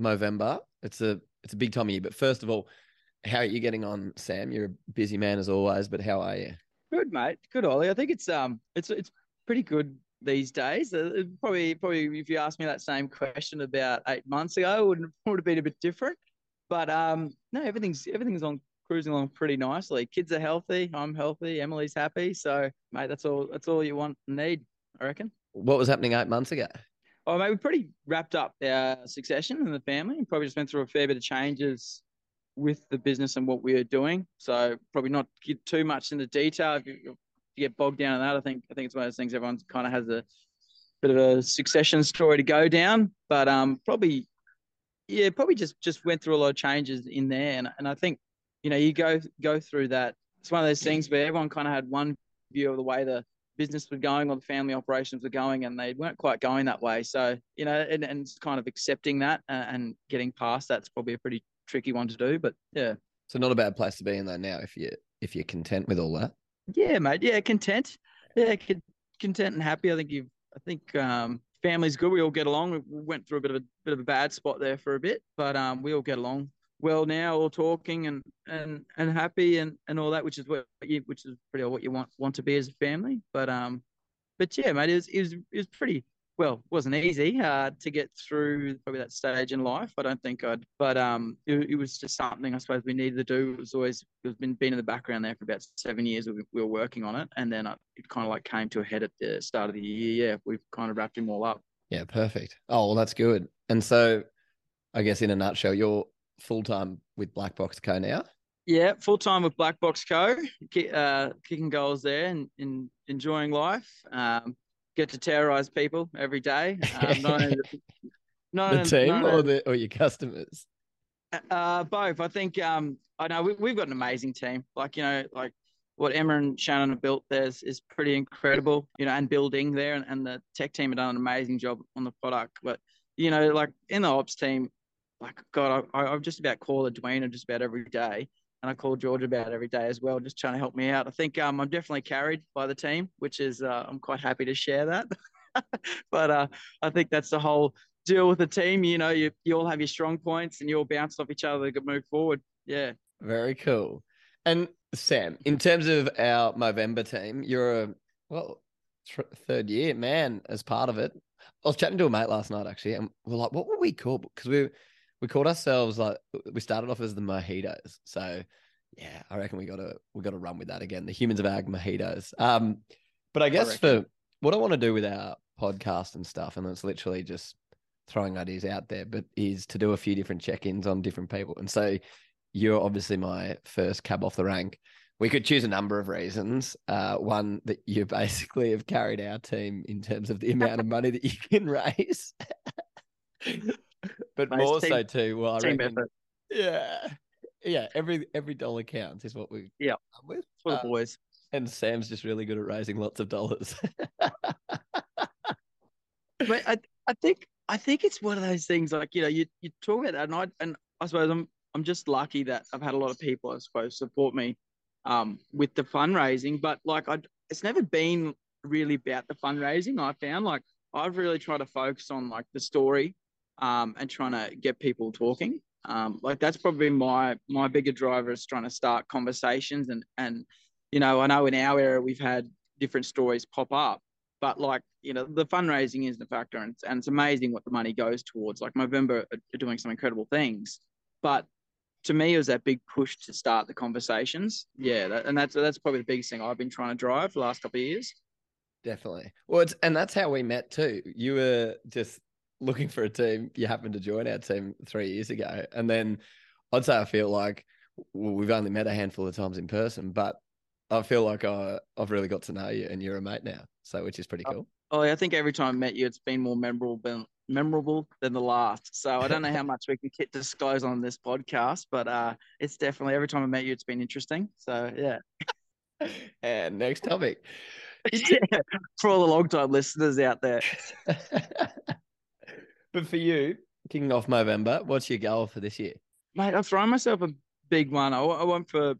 Movember. It's a it's a big time of year. But first of all, how are you getting on, Sam? You're a busy man as always, but how are you? Good, mate. Good, Ollie. I think it's um, it's it's pretty good these days. Uh, probably, probably, if you asked me that same question about eight months ago, it would would have been a bit different. But um, no, everything's everything's on cruising along pretty nicely. Kids are healthy. I'm healthy. Emily's happy. So, mate, that's all. That's all you want and need, I reckon. What was happening eight months ago? Oh, mate, we pretty wrapped up our succession in the family. and Probably just went through a fair bit of changes with the business and what we are doing. So probably not get too much into detail. If you, if you get bogged down in that, I think I think it's one of those things everyone kind of has a bit of a succession story to go down. But um, probably yeah, probably just just went through a lot of changes in there, and and I think you know you go go through that. It's one of those things where everyone kind of had one view of the way the business were going or the family operations were going and they weren't quite going that way so you know and, and kind of accepting that and getting past that's probably a pretty tricky one to do, but yeah. So not a bad place to be in though now if you if you're content with all that. Yeah, mate. Yeah, content. Yeah, content and happy. I think you've. I think um, family's good. We all get along. We went through a bit of a bit of a bad spot there for a bit, but um, we all get along well now. All talking and and and happy and and all that, which is what you, which is pretty what you want want to be as a family. But um, but yeah, mate, it was it was, it was pretty well, wasn't easy uh, to get through probably that stage in life. I don't think I'd, but um, it, it, was just something I suppose we needed to do. It was always it's been been in the background there for about seven years. We, we were working on it, and then it kind of like came to a head at the start of the year. Yeah, we've kind of wrapped him all up. Yeah, perfect. Oh well, that's good. And so, I guess in a nutshell, you're full time with Black Box Co now. Yeah, full time with Black Box Co. Uh, kicking goals there and, and enjoying life. Um, get to terrorize people every day. Um, not only the, not the team not or the or your customers. Uh, both. I think um, I know we, we've got an amazing team. Like you know, like what Emma and Shannon have built there is, is pretty incredible. You know, and building there, and, and the tech team have done an amazing job on the product. But you know, like in the ops team, like God, I, I, just about call a Dwayne just about every day and I call George about every day as well, just trying to help me out. I think um, I'm definitely carried by the team, which is uh, I'm quite happy to share that. but uh, I think that's the whole deal with the team. You know, you you all have your strong points and you all bounce off each other to move forward. Yeah. Very cool. And Sam, in terms of our Movember team, you're a well third year man as part of it. I was chatting to a mate last night actually, and we're like, what were we called? Because we we called ourselves like we started off as the mojitos. So yeah, I reckon we gotta we gotta run with that again. The humans of ag mojitos. Um, but I guess I for what I want to do with our podcast and stuff, and it's literally just throwing ideas out there, but is to do a few different check-ins on different people. And so you're obviously my first cab off the rank. We could choose a number of reasons. Uh, one that you basically have carried our team in terms of the amount of money that you can raise. but more team, so too. Well, I reckon, effort. yeah, yeah. Every every dollar counts is what we yeah with for the um, boys. And Sam's just really good at raising lots of dollars. but I I think I think it's one of those things like you know you you talk about that and I and I suppose I'm I'm just lucky that I've had a lot of people I suppose support me um with the fundraising but like I it's never been really about the fundraising I found like I've really tried to focus on like the story um, and trying to get people talking. Um, like that's probably my my bigger driver is trying to start conversations and and you know I know in our era we've had different stories pop up, but like you know the fundraising is the factor and it's, and it's amazing what the money goes towards. Like Movember are doing some incredible things, but to me it was that big push to start the conversations. Yeah, that, and that's that's probably the biggest thing I've been trying to drive the last couple of years. Definitely. Well, it's and that's how we met too. You were just looking for a team, you happened to join our team three years ago. And then I'd say I feel like well, we've only met a handful of times in person, but I feel like I, I've really got to know you and you're a mate now. So, which is pretty oh, cool. Oh, yeah I think every time I met you, it's been more memorable than memorable than the last. So I don't know how much we can disclose on this podcast, but uh, it's definitely every time I met you, it's been interesting. So yeah. and next topic. yeah, for all the long time listeners out there. But for you, kicking off November, what's your goal for this year? Mate, I've thrown myself a big one. I, I want for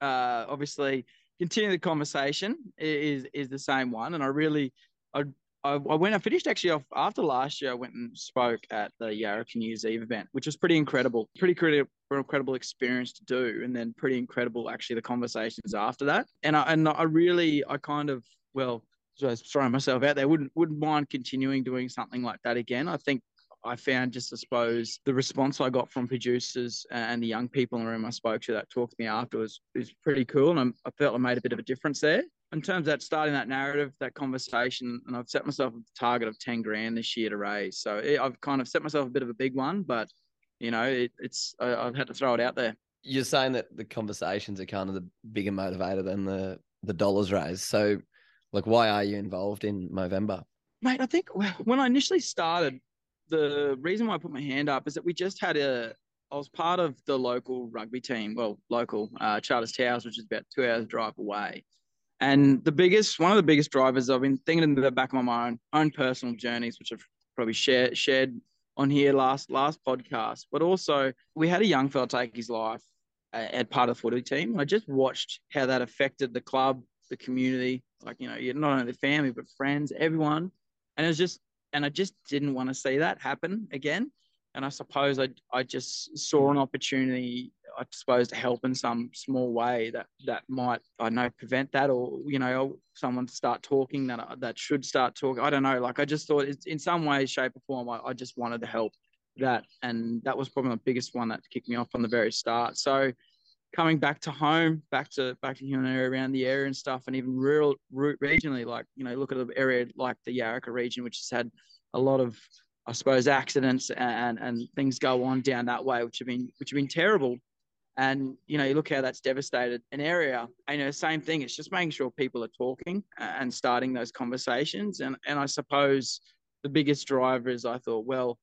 uh, obviously continue the conversation is is the same one, and I really I I, I went. I finished actually off after last year. I went and spoke at the Yarra New Year's Eve event, which was pretty incredible. Pretty critical, incredible experience to do, and then pretty incredible actually the conversations after that. And I and I really I kind of well, just throwing myself out there, wouldn't wouldn't mind continuing doing something like that again. I think I found just, I suppose, the response I got from producers and the young people in the room I spoke to that talked to me afterwards was pretty cool. And I felt I made a bit of a difference there in terms of that starting that narrative, that conversation, and I've set myself a target of 10 grand this year to raise. So I've kind of set myself a bit of a big one, but you know, it, it's, I, I've had to throw it out there. You're saying that the conversations are kind of the bigger motivator than the, the dollars raised. So like, why are you involved in Movember? Mate, I think when I initially started, the reason why I put my hand up is that we just had a, I was part of the local rugby team, well, local uh, Charters Towers, which is about two hours drive away. And the biggest, one of the biggest drivers I've been thinking in the back of my own own personal journeys, which I've probably shared shared on here last last podcast, but also we had a young fella take his life at part of the footy team. I just watched how that affected the club, the community, like you know, you're not only the family but friends, everyone, and it was just, and I just didn't want to see that happen again. And I suppose I I just saw an opportunity I suppose to help in some small way that that might I know prevent that or you know someone start talking that that should start talking I don't know. Like I just thought in some way shape or form I, I just wanted to help that. And that was probably the biggest one that kicked me off from the very start. So coming back to home back to back to human area around the area and stuff and even rural regionally like you know look at an area like the Yarra region which has had a lot of I suppose accidents and and things go on down that way, which have been which have been terrible. And you know, you look how that's devastated an area. And you know, same thing. It's just making sure people are talking and starting those conversations. And and I suppose the biggest driver is I thought, well,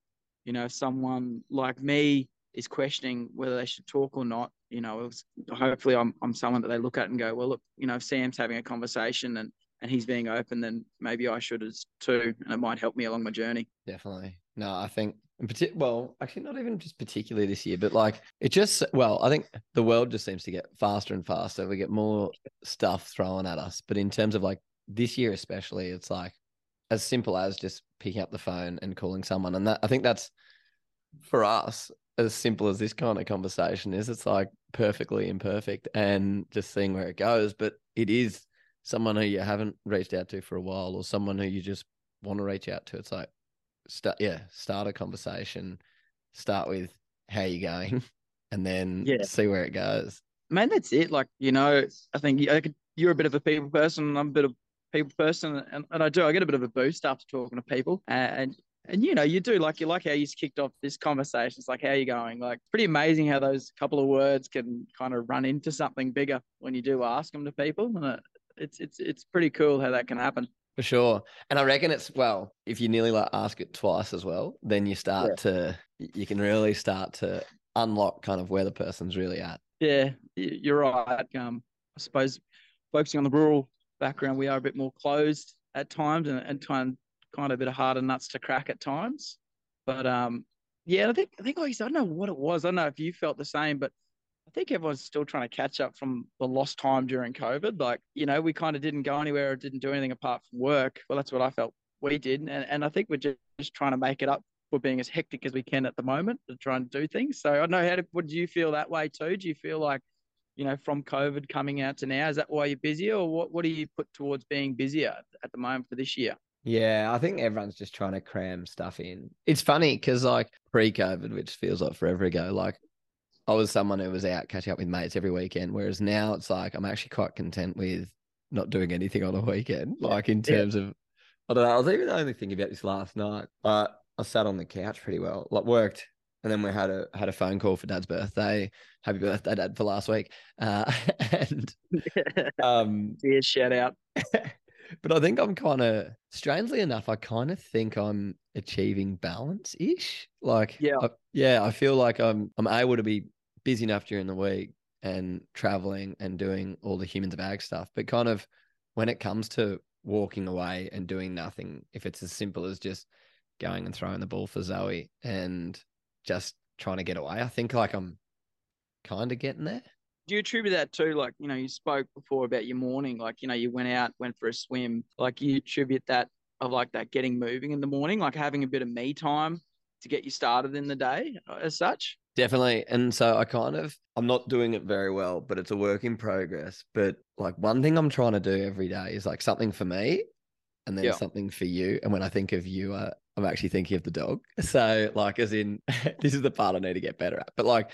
you know, someone like me is questioning whether they should talk or not. You know, hopefully I'm I'm someone that they look at and go, well, look, you know, if Sam's having a conversation and and he's being open, then maybe I should as too, and it might help me along my journey. Definitely. No, I think in particular, well, actually, not even just particularly this year, but like it just, well, I think the world just seems to get faster and faster. We get more stuff thrown at us. But in terms of like this year, especially, it's like as simple as just picking up the phone and calling someone. And that, I think that's for us as simple as this kind of conversation is. It's like perfectly imperfect and just seeing where it goes. But it is someone who you haven't reached out to for a while or someone who you just want to reach out to. It's like, start yeah start a conversation start with how you going and then yeah. see where it goes man that's it like you know i think you're a bit of a people person and i'm a bit of a people person and, and i do i get a bit of a boost after talking to people and and you know you do like you like how you kicked off this conversation it's like how are you going like pretty amazing how those couple of words can kind of run into something bigger when you do ask them to people and it's it's it's pretty cool how that can happen for sure. And I reckon it's well, if you nearly like ask it twice as well, then you start yeah. to you can really start to unlock kind of where the person's really at. Yeah, you're right. Um, I suppose focusing on the rural background, we are a bit more closed at times and, and kind kind of a bit of harder nuts to crack at times. But um, yeah, I think I think like you said, I don't know what it was. I don't know if you felt the same, but I think everyone's still trying to catch up from the lost time during COVID. Like, you know, we kind of didn't go anywhere or didn't do anything apart from work. Well, that's what I felt we did. And, and I think we're just, trying to make it up for being as hectic as we can at the moment to try and do things. So I don't know how to, would you feel that way too? Do you feel like, you know, from COVID coming out to now, is that why you're busier or what, what do you put towards being busier at the moment for this year? Yeah, I think everyone's just trying to cram stuff in. It's funny because like pre-COVID, which feels like forever ago, like I was someone who was out catching up with mates every weekend, whereas now it's like I'm actually quite content with not doing anything on a weekend. Like in terms yeah. of, I don't know. I was even only thinking about this last night, but I sat on the couch pretty well. Like worked, and then we had a had a phone call for Dad's birthday. Happy birthday, Dad, for last week. Uh, and um, yeah, shout out. but I think I'm kind of strangely enough, I kind of think I'm achieving balance ish. Like, yeah, I, yeah, I feel like I'm I'm able to be busy enough during the week and traveling and doing all the humans of ag stuff. But kind of when it comes to walking away and doing nothing, if it's as simple as just going and throwing the ball for Zoe and just trying to get away, I think like I'm kind of getting there. Do you attribute that to like, you know, you spoke before about your morning, like, you know, you went out, went for a swim, like you attribute that of like that getting moving in the morning, like having a bit of me time to get you started in the day uh, as such. Definitely. And so I kind of, I'm not doing it very well, but it's a work in progress. But like one thing I'm trying to do every day is like something for me and then Yeah. something for you. And when I think of you, uh, I'm actually thinking of the dog. So, like, as in, this is the part I need to get better at. But like,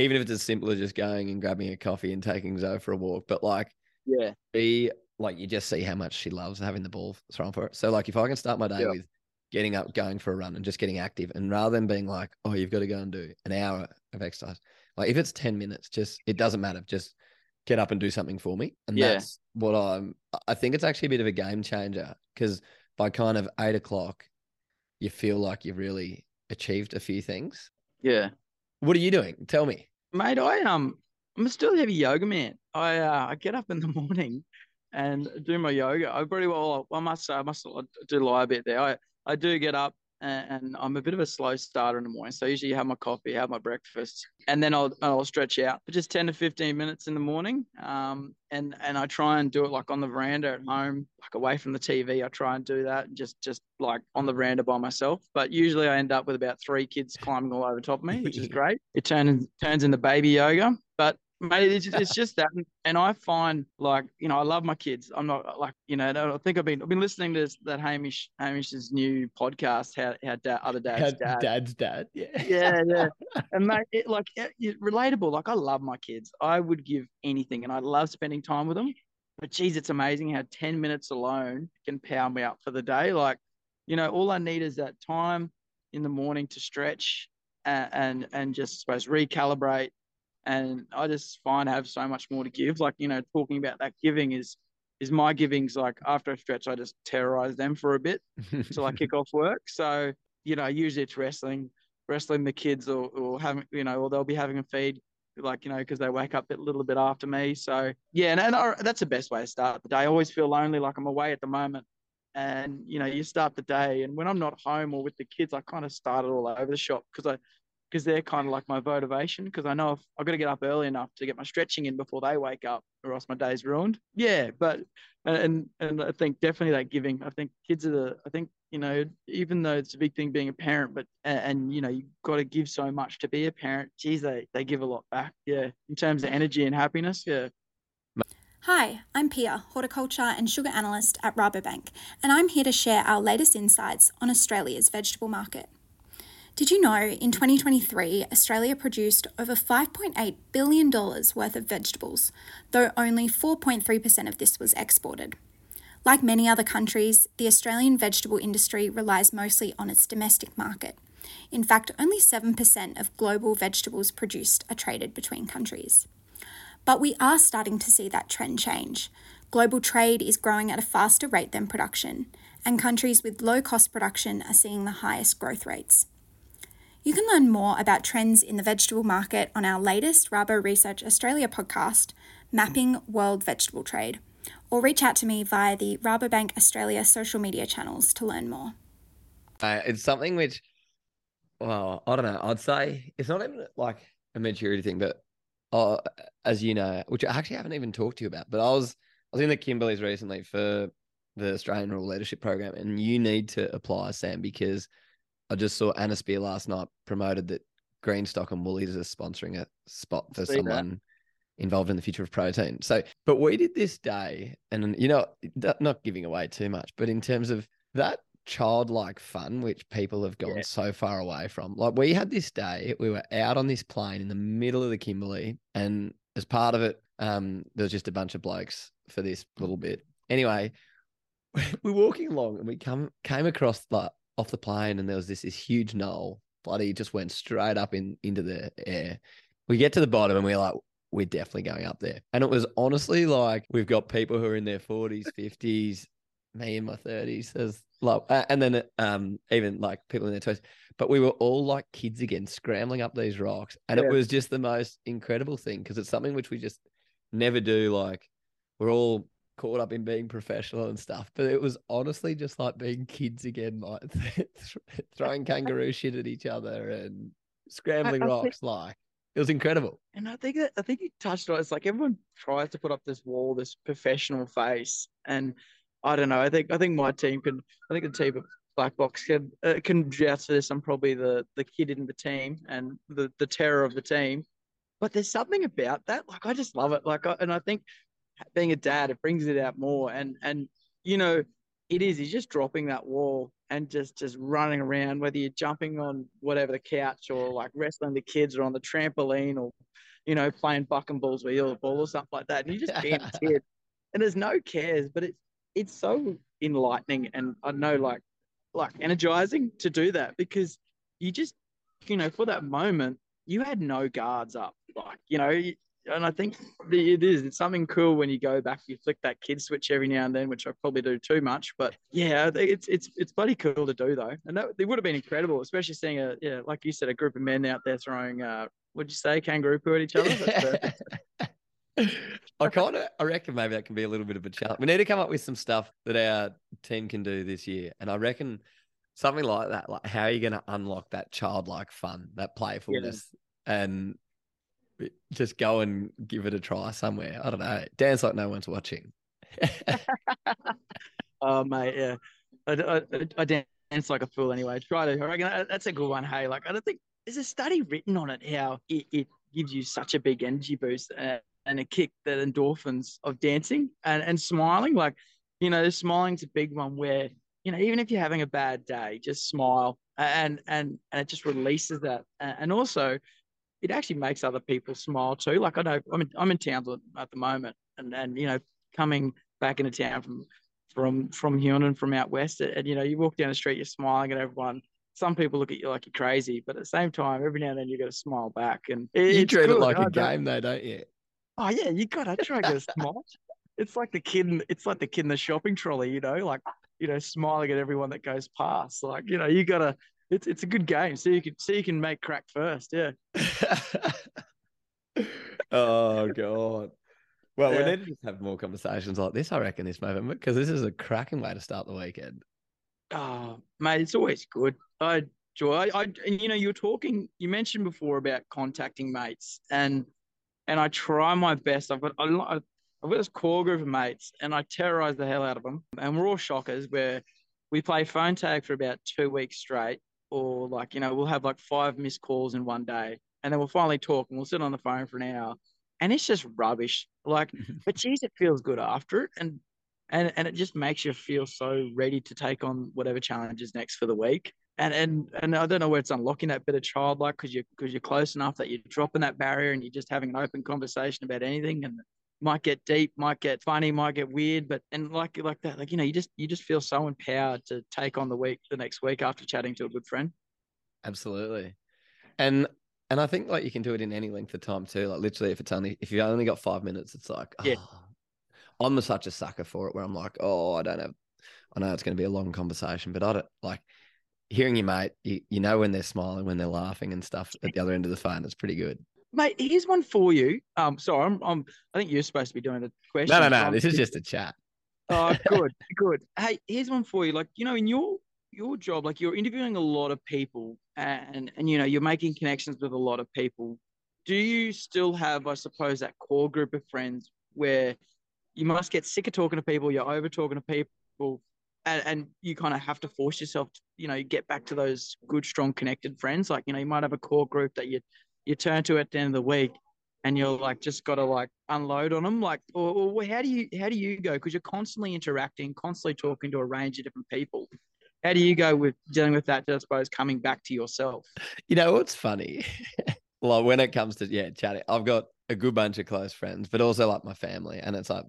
even if it's as simple as just going and grabbing a coffee and taking Zoe for a walk, but like, Yeah. be like, you just see how much she loves having the ball thrown for her. So, like, if I can start my day Yeah. with getting up, going for a run, and just getting active, and rather than being like, oh, you've got to go and do an hour of exercise, like if it's 10 minutes, just it doesn't matter. Just get up and do something for me. And Yeah. that's what I'm, I think it's actually a bit of a game changer because by kind of eight o'clock, you feel like you've really achieved a few things. Yeah. What are you doing? Tell me. Mate, I um I'm still heavy yoga man. I uh, I get up in the morning and do my yoga. I pretty well I must I must do lie a bit there. I, I do get up and, I'm a bit of a slow starter in the morning. So I usually have my coffee, have my breakfast, and then I'll I'll stretch out for just 10 to 15 minutes in the morning. Um and and I try and do it like on the veranda at home, like away from the TV. I try and do that and just just like on the veranda by myself. But usually I end up with about three kids climbing all over top of me, which is great. It turns turns into baby yoga. But mate, it's, it's just that, and I find like you know I love my kids. I'm not like you know I think I've been I've been listening to this, that Hamish Hamish's new podcast. How how da- other dads dad. Dad's dad. Yeah. Yeah, yeah, and mate, it, like eh, it, it- relatable. Like I love my kids. I would give anything, and I love spending time with them. But geez, it's amazing how ten minutes alone can power me up for the day. Like, you know, all I need is that time in the morning to stretch and and, and just I suppose recalibrate. And I just find I have so much more to give. Like, you know, talking about that giving is is my givings like after I stretch, I just terrorize them for a bit till I kick off work. So, you know, usually it's wrestling, wrestling the kids or, or having, you know, or they'll be having a feed, like, you know, because they wake up a little bit after me. So, yeah, and, and I, that's the best way to start the day. I always feel lonely, like I'm away at the moment. And, you know, you start the day. And when I'm not home or with the kids, I kind of start it all over the shop because I, because they're kind of like my motivation. Because I know if I've got to get up early enough to get my stretching in before they wake up, or else my day's ruined. Yeah, but and and I think definitely that giving. I think kids are the. I think you know, even though it's a big thing being a parent, but and, and you know, you've got to give so much to be a parent. Geez, they they give a lot back. Yeah, in terms of energy and happiness. Yeah. Hi, I'm Pia, horticulture and sugar analyst at Rabobank, and I'm here to share our latest insights on Australia's vegetable market. Did you know in 2023, Australia produced over $5.8 billion worth of vegetables, though only 4.3% of this was exported? Like many other countries, the Australian vegetable industry relies mostly on its domestic market. In fact, only 7% of global vegetables produced are traded between countries. But we are starting to see that trend change. Global trade is growing at a faster rate than production, and countries with low cost production are seeing the highest growth rates. You can learn more about trends in the vegetable market on our latest Rabo Research Australia podcast, Mapping World Vegetable Trade, or reach out to me via the Rabobank Australia social media channels to learn more. Uh, it's something which, well, I don't know. I'd say it's not even like a maturity thing, but uh, as you know, which I actually haven't even talked to you about, but I was I was in the Kimberleys recently for the Australian Rural Leadership Program, and you need to apply, Sam, because I just saw Anna Spear last night promoted that Greenstock and Woolies are sponsoring a spot for See that. someone involved in the future of protein. So, but we did this day, and you know, not giving away too much, but in terms of that childlike fun, which people have gone Yeah. so far away from. Like we had this day, we were out on this plane in the middle of the Kimberley, and as part of it, um, there was just a bunch of blokes for this little bit. Anyway, we're walking along and we come came across like off the plane, and there was this this huge knoll. Bloody just went straight up in into the air. We get to the bottom and we're like, we're definitely going up there. And it was honestly like we've got people who are in their 40s, 50s, me in my 30s. There's like, uh, and then um, even like people in their 20s. But we were all like kids again, scrambling up these rocks. And it was just the most incredible thing because it's something which we just never do. Like, we're all caught up in being professional and stuff. But it was honestly just like being kids again, like throwing kangaroo shit at each other and scrambling I think- rocks. Like, it was incredible. And I think that I think you touched on it. It's like everyone tries to put up this wall, this professional face, and I don't know. I think I think my team can. I think the team of Black Box can uh, can vouch for this. I'm probably the the kid in the team and the the terror of the team. But there's something about that. Like I just love it. Like I, and I think being a dad, it brings it out more. And and you know, it is. He's just dropping that wall and just just running around, whether you're jumping on whatever the couch or like wrestling the kids or on the trampoline or you know playing buck and balls with you're the ball or something like that. And you just being a kid, and there's no cares, but it's it's so enlightening and I know like like energizing to do that because you just you know for that moment you had no guards up like you know and I think it is. It's something cool when you go back, you flick that kid switch every now and then, which I probably do too much. But yeah, it's it's it's bloody cool to do though, and that it would have been incredible, especially seeing a yeah, like you said, a group of men out there throwing uh, what'd you say, kangaroo poo at each other. I kind of, I reckon maybe that can be a little bit of a challenge. We need to come up with some stuff that our team can do this year, and I reckon something like that. Like, how are you going to unlock that childlike fun, that playfulness, yeah. and just go and give it a try somewhere. I don't know. Dance like no one's watching. oh mate, yeah. I, I, I, dance like a fool anyway. Try to. I reckon that's a good one. Hey, like I don't think there's a study written on it how it, it gives you such a big energy boost and, and a kick that endorphins of dancing and, and smiling. Like, you know, smiling's a big one where, you know, even if you're having a bad day, just smile and and and it just releases that. And also it actually makes other people smile too. Like I know I'm in, I'm in Townsville at the moment, and and you know coming back into town from from from Hughenden from out west, and, and you know you walk down the street, you're smiling at everyone. Some people look at you like you're crazy, but at the same time, every now and then you got to smile back. And it, you treat good. it like a game, though, don't you? Oh yeah, you got to try to get a smile. It's like the kid. In, it's like the kid in the shopping trolley, you know, like you know, smiling at everyone that goes past. Like you know, you gotta it's it's a good game. So you can so you can make crack first. Yeah. oh god. Well, yeah. we need to just have more conversations like this, I reckon, this November, because this is a cracking way to start the weekend. Oh, mate, it's always good. I joy. I, I and you know, you were talking. You mentioned before about contacting mates, and and I try my best. I've got I, I've got this core group of mates, and I terrorize the hell out of them. And we're all shockers. Where we play phone tag for about two weeks straight, or like you know we'll have like five missed calls in one day and then we'll finally talk and we'll sit on the phone for an hour and it's just rubbish. Like but geez it feels good after it and and and it just makes you feel so ready to take on whatever challenge is next for the week. And and and I don't know where it's unlocking that bit of childlike because you because you're close enough that you're dropping that barrier and you're just having an open conversation about anything and might get deep, might get funny, might get weird, but and like like that, like you know, you just you just feel so empowered to take on the week the next week after chatting to a good friend. Absolutely, and and I think like you can do it in any length of time too. Like literally, if it's only if you've only got five minutes, it's like yeah. Oh, I'm such a sucker for it where I'm like, oh, I don't have. I know it's going to be a long conversation, but I don't like hearing your mate. You, you know when they're smiling, when they're laughing and stuff at the other end of the phone. It's pretty good. Mate, here's one for you. Um, sorry, I'm, I'm I think you're supposed to be doing the question. No, no, no. This is just a chat. Oh, good, good. Hey, here's one for you. Like, you know, in your your job, like you're interviewing a lot of people and and you know, you're making connections with a lot of people. Do you still have, I suppose, that core group of friends where you must get sick of talking to people, you're over talking to people, and, and you kind of have to force yourself to, you know, get back to those good, strong, connected friends. Like, you know, you might have a core group that you you turn to at the end of the week and you're like just got to like unload on them like or, or how do you how do you go? Because you're constantly interacting constantly talking to a range of different people. How do you go with dealing with that i suppose coming back to yourself? You know what's funny? Like when it comes to yeah chatting i've got a good bunch of close friends but also like my family and it's like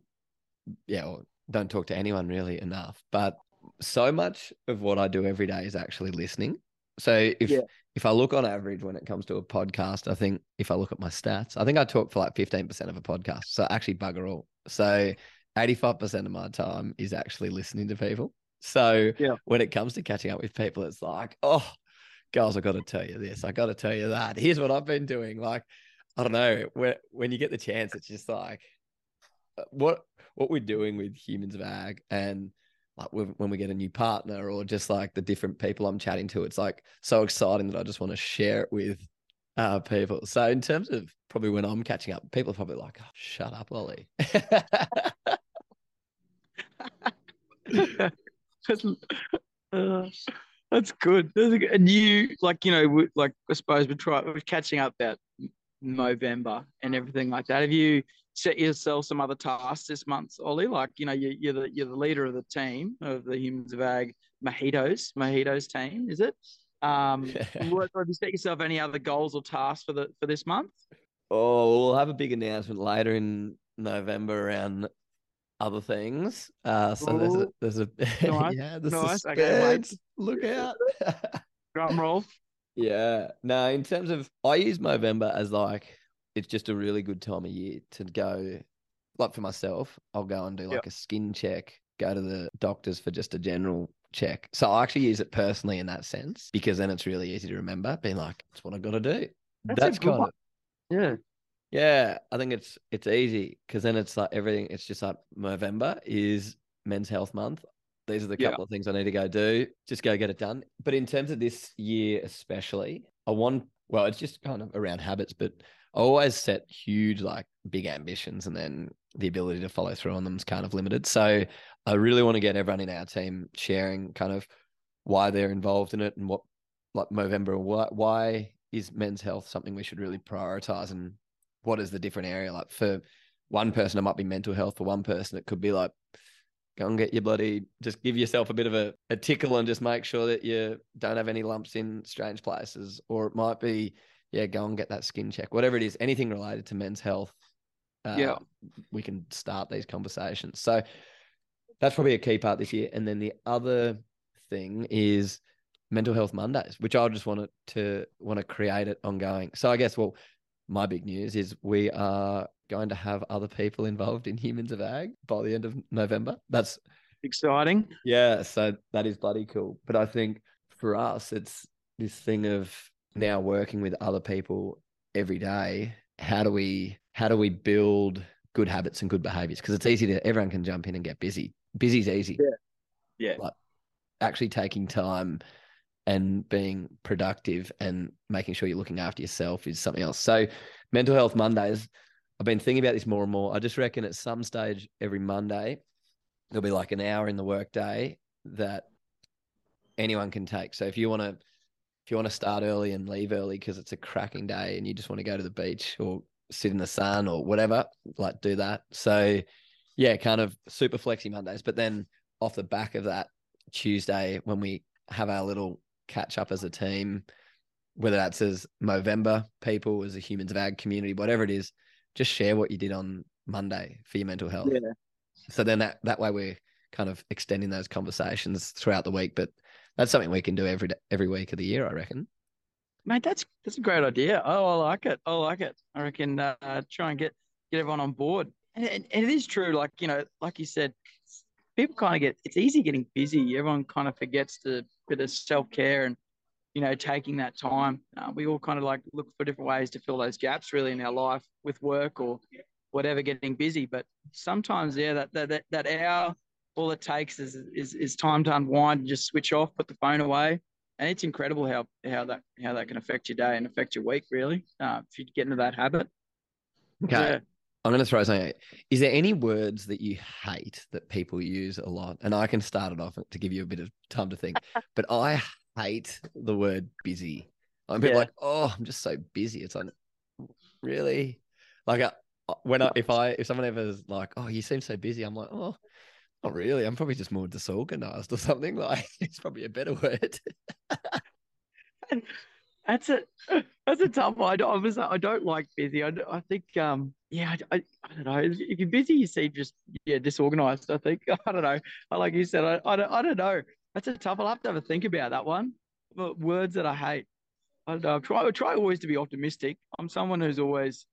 yeah well, don't talk to anyone really enough. But so much of what i do every day is actually listening so if yeah. if I look on average when it comes to a podcast, I think if I look at my stats, I think I talk for like 15% of a podcast. So actually bugger all. So 85% of my time is actually listening to people. So yeah. when it comes to catching up with people, it's like, oh, girls, I got to tell you this. I got to tell you that. Here's what I've been doing. Like, I don't know. When when you get the chance, it's just like, uh, what what we're doing with humans of ag and like when we get a new partner or just like the different people I'm chatting to, it's like so exciting that I just want to share it with uh, people. So in terms of probably when I'm catching up, people are probably like, oh, "Shut up, Ollie." Uh, that's good. And you like you know like I suppose we're trying we're catching up about November and everything like that. Have you set yourself some other tasks this month, Ollie? Like you know you, you're the you're the leader of the team of the Humans of Ag Mojitos Mojitos team, is it? Um, what, have you set yourself any other goals or tasks for the for this month? Oh, we'll have a big announcement later in November around other things. Uh, so there's a there's a Nice, yeah, the nice. Okay, Look out. Drum roll. yeah. No, in terms of I use Movember as like it's just a really good time of year to go like for myself, I'll go and do like Yep. a skin check, go to the doctors for just a general check. So I actually use it personally in that sense because then it's really easy to remember, being like, that's what I gotta do. That's That's, good kind of Yeah. yeah, I think it's it's easy because then it's like everything. It's just like November is Men's Health Month. These are the Yeah. couple of things I need to go do. Just go get it done. But in terms of this year, especially, I want. Well, it's just kind of around habits, but I always set huge, like big ambitions, and then the ability to follow through on them is kind of limited. So I really want to get everyone in our team sharing kind of why they're involved in it and what, like Movember, why why is men's health something we should really prioritize and what is the different area like for one person it might be mental health for one person it could be like go and get your bloody just give yourself a bit of a, a tickle and just make sure that you don't have any lumps in strange places or it might be yeah go and get that skin check whatever it is anything related to men's health uh, Yeah. we can start these conversations. So that's probably a key part this year. And then the other thing is mental health mondays which i just wanted to want to create it ongoing. So i guess well my big news is we are going to have other people involved in humans of ag by the end of november. That's Exciting. yeah so that is bloody cool. But i think for us it's this thing of now working with other people every day. How do we how do we build good habits and good behaviors? Because it's easy to everyone can jump in and get busy. Busy's easy. Yeah. like actually taking time and being productive and making sure you're looking after yourself is something else. So, mental health Mondays, I've been thinking about this more and more. I just reckon at some stage every Monday, there'll be like an hour in the workday that anyone can take. So, if you want to, if you want to start early and leave early because it's a cracking day and you just want to go to the beach or sit in the sun or whatever, like do that. So, yeah, kind of super flexy Mondays. But then off the back of that, Tuesday when we have our little catch up as a team, whether that's as Movember people, as a humans of ag community, whatever it is, just share what you did on Monday for your mental health. Yeah. So then that that way we're kind of extending those conversations throughout the week. But that's something we can do every day, every week of the year, I reckon. Mate, that's that's a great idea. Oh, I like it. I like it. I reckon uh, try and get get everyone on board. And, and, and it is true, like you know, like you said, people kind of get it's easy getting busy. Everyone kind of forgets the bit of self care and you know taking that time. Uh, we all kind of like look for different ways to fill those gaps really in our life with work or whatever, getting busy. But sometimes, yeah, that that that, hour, all it takes is, is is time to unwind and just switch off, put the phone away and it's incredible how how that how that can affect your day and affect your week really uh, if you get into that habit Okay. Yeah. I'm going to throw something. You. Is there any words that you hate that people use a lot? And I can start it off to give you a bit of time to think. but I hate the word busy. I'm a bit Yeah. like, oh, I'm just so busy. It's like, really? Like, I, when I, if I, if someone ever is like, oh, you seem so busy, I'm like, oh, not really. I'm probably just more disorganized or something. Like, it's probably a better word. And that's a that's a tough one i don't, obviously, I don't like busy I, I think um yeah I, I, I don't know if you're busy you seem just yeah disorganized i think i don't know I, like you said I, I, don't, I don't know that's a tough one. I'll have to have a think about that one. But words that i hate. I don't know. I try, I try always to be optimistic. I'm someone who's always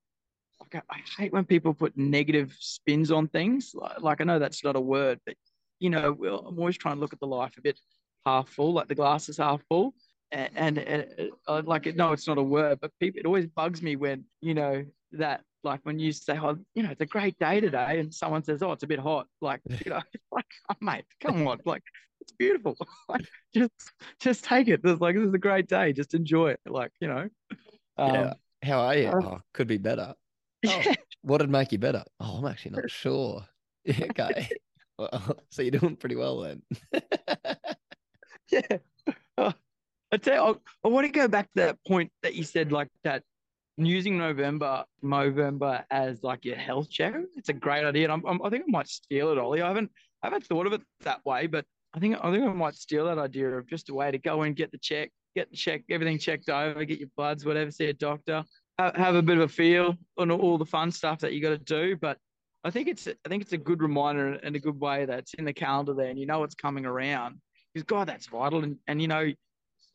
like I, hate when people put negative spins on things. Like, like i know that's not a word but you know i'm always trying to look at the life a bit half full like the glass is half full. And, and, and uh, like no it's not a word but people it always bugs me when you know that like when you say oh you know it's a great day today and someone says oh it's a bit hot like you know like oh, mate come on like it's beautiful like just just take it it's like this is a great day just enjoy it like you know um, yeah. How are you? uh, Oh, could be better. Oh, what would make you better? Oh, I'm actually not sure. Yeah, okay. so you're doing pretty well then. yeah. Uh, I tell you, I, I want to go back to that point that you said, like that using November, November as like your health check. It's a great idea, and I'm, I'm, i think I might steal it, Ollie. I haven't, I haven't thought of it that way, but I think, I think I might steal that idea of just a way to go and get the check, get the check, everything checked over, get your bloods, whatever, see a doctor, have, have a bit of a feel on all the fun stuff that you got to do, but. I think it's I think it's a good reminder and a good way that's in the calendar there, and you know what's coming around. Because God, that's vital, and and you know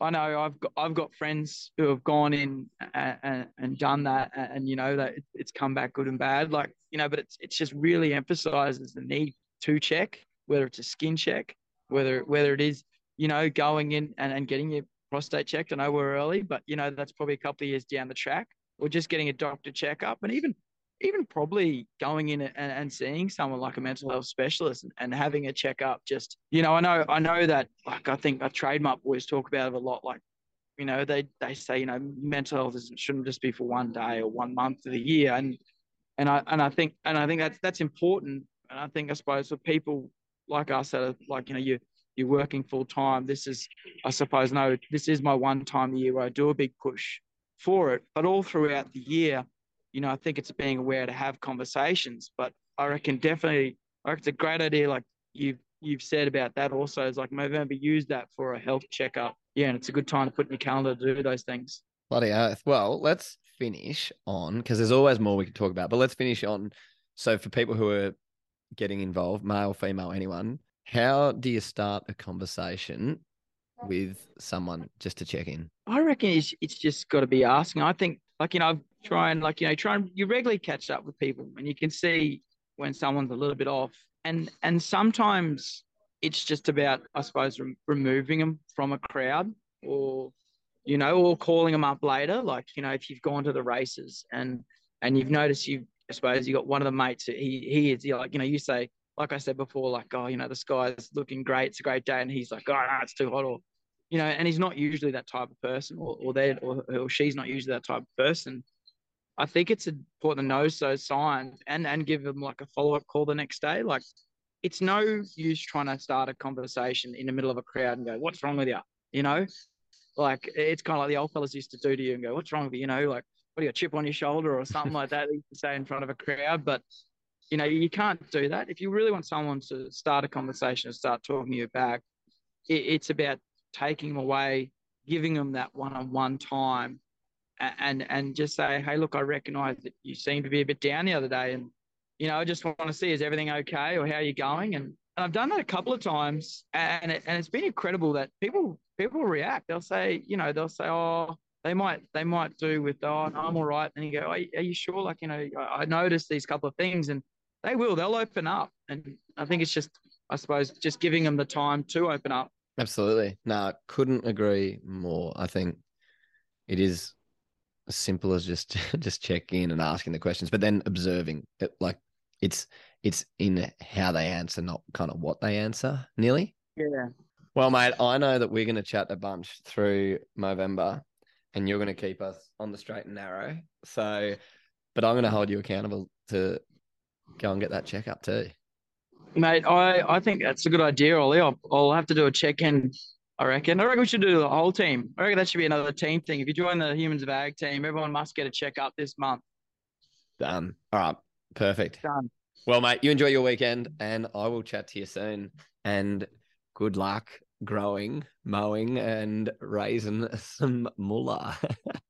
I know I've got I've got friends who have gone in and, and, and done that, and, and, you know that it's come back good and bad. Like you know, but it's it's just really emphasizes the need to check, whether it's a skin check, whether whether it is you know going in and, and getting your prostate checked. I know we're early, but you know that's probably a couple of years down the track, or just getting a doctor checkup, and even even probably going in and, and seeing someone like a mental health specialist and, and having a checkup just you know i know i know that like i think a trademark boys talk about it a lot like you know they they say you know mental health shouldn't just be for one day or one month of the year. And and i and i think and i think that's that's important. And i think i suppose for people like us that are like you know you you're working full time this is i suppose no this is my one time a year where i do a big push for it. But all throughout the year you know, I think it's being aware to have conversations. But I reckon definitely, I reckon it's a great idea. Like you've you've said about that also is like November use that for a health checkup. Yeah, and it's a good time to put in your calendar to do those things. Bloody earth. Well, let's finish on because there's always more we can talk about. But let's finish on. So for people who are getting involved, male, female, anyone, how do you start a conversation with someone just to check in? I reckon it's, it's just got to be asking. I think, like, you know, try and like you know try and you regularly catch up with people and you can see when someone's a little bit off. And and sometimes it's just about i suppose re- removing them from a crowd or you know or calling them up later. Like you know if you've gone to the races and and you've noticed you i suppose you got one of the mates he he is like you know you say like i said before like oh you know the sky's looking great it's a great day and he's like oh it's too hot or you know and he's not usually that type of person or, or they or, or she's not usually that type of person I think it's important to know those signs and and give them like a follow up call the next day. Like it's no use trying to start a conversation in the middle of a crowd and go, "What's wrong with you?" You know, like it's kind of like the old fellas used to do to you and go, "What's wrong with you?" You know, like what do you got, chip on your shoulder or something like that. They used to say in front of a crowd, but you know you can't do that. If you really want someone to start a conversation and start talking to you back, it, it's about taking them away, giving them that one on one time and and just say, hey, look, I recognise that you seem to be a bit down the other day, and you know, I just want to see is everything okay or how are you going? And, and I've done that a couple of times, and it, and it's been incredible that people people react. They'll say, you know, they'll say, oh, they might they might do with oh, no, I'm all right, and you go, are, are you sure? Like, you know, I, I noticed these couple of things, and they will, they'll open up, and I think it's just, I suppose, just giving them the time to open up. Absolutely. No, I couldn't agree more. I think it is as simple as just just checking in and asking the questions, but then observing it, like it's it's in how they answer, not kind of what they answer. Nearly. Yeah. Well, mate, I know that we're going to chat a bunch through November, and you're going to keep us on the straight and narrow. So, but I'm going to hold you accountable to go and get that checkup too. Mate, I, I think that's a good idea, Ollie. I'll, I'll have to do a check in I reckon. I reckon we should do the whole team. I reckon that should be another team thing. If you join the Humans of Ag team, everyone must get a checkup this month. Done. All right. Perfect. Done. Well, mate, you enjoy your weekend and I will chat to you soon. And good luck growing, mowing, and raising some mullah.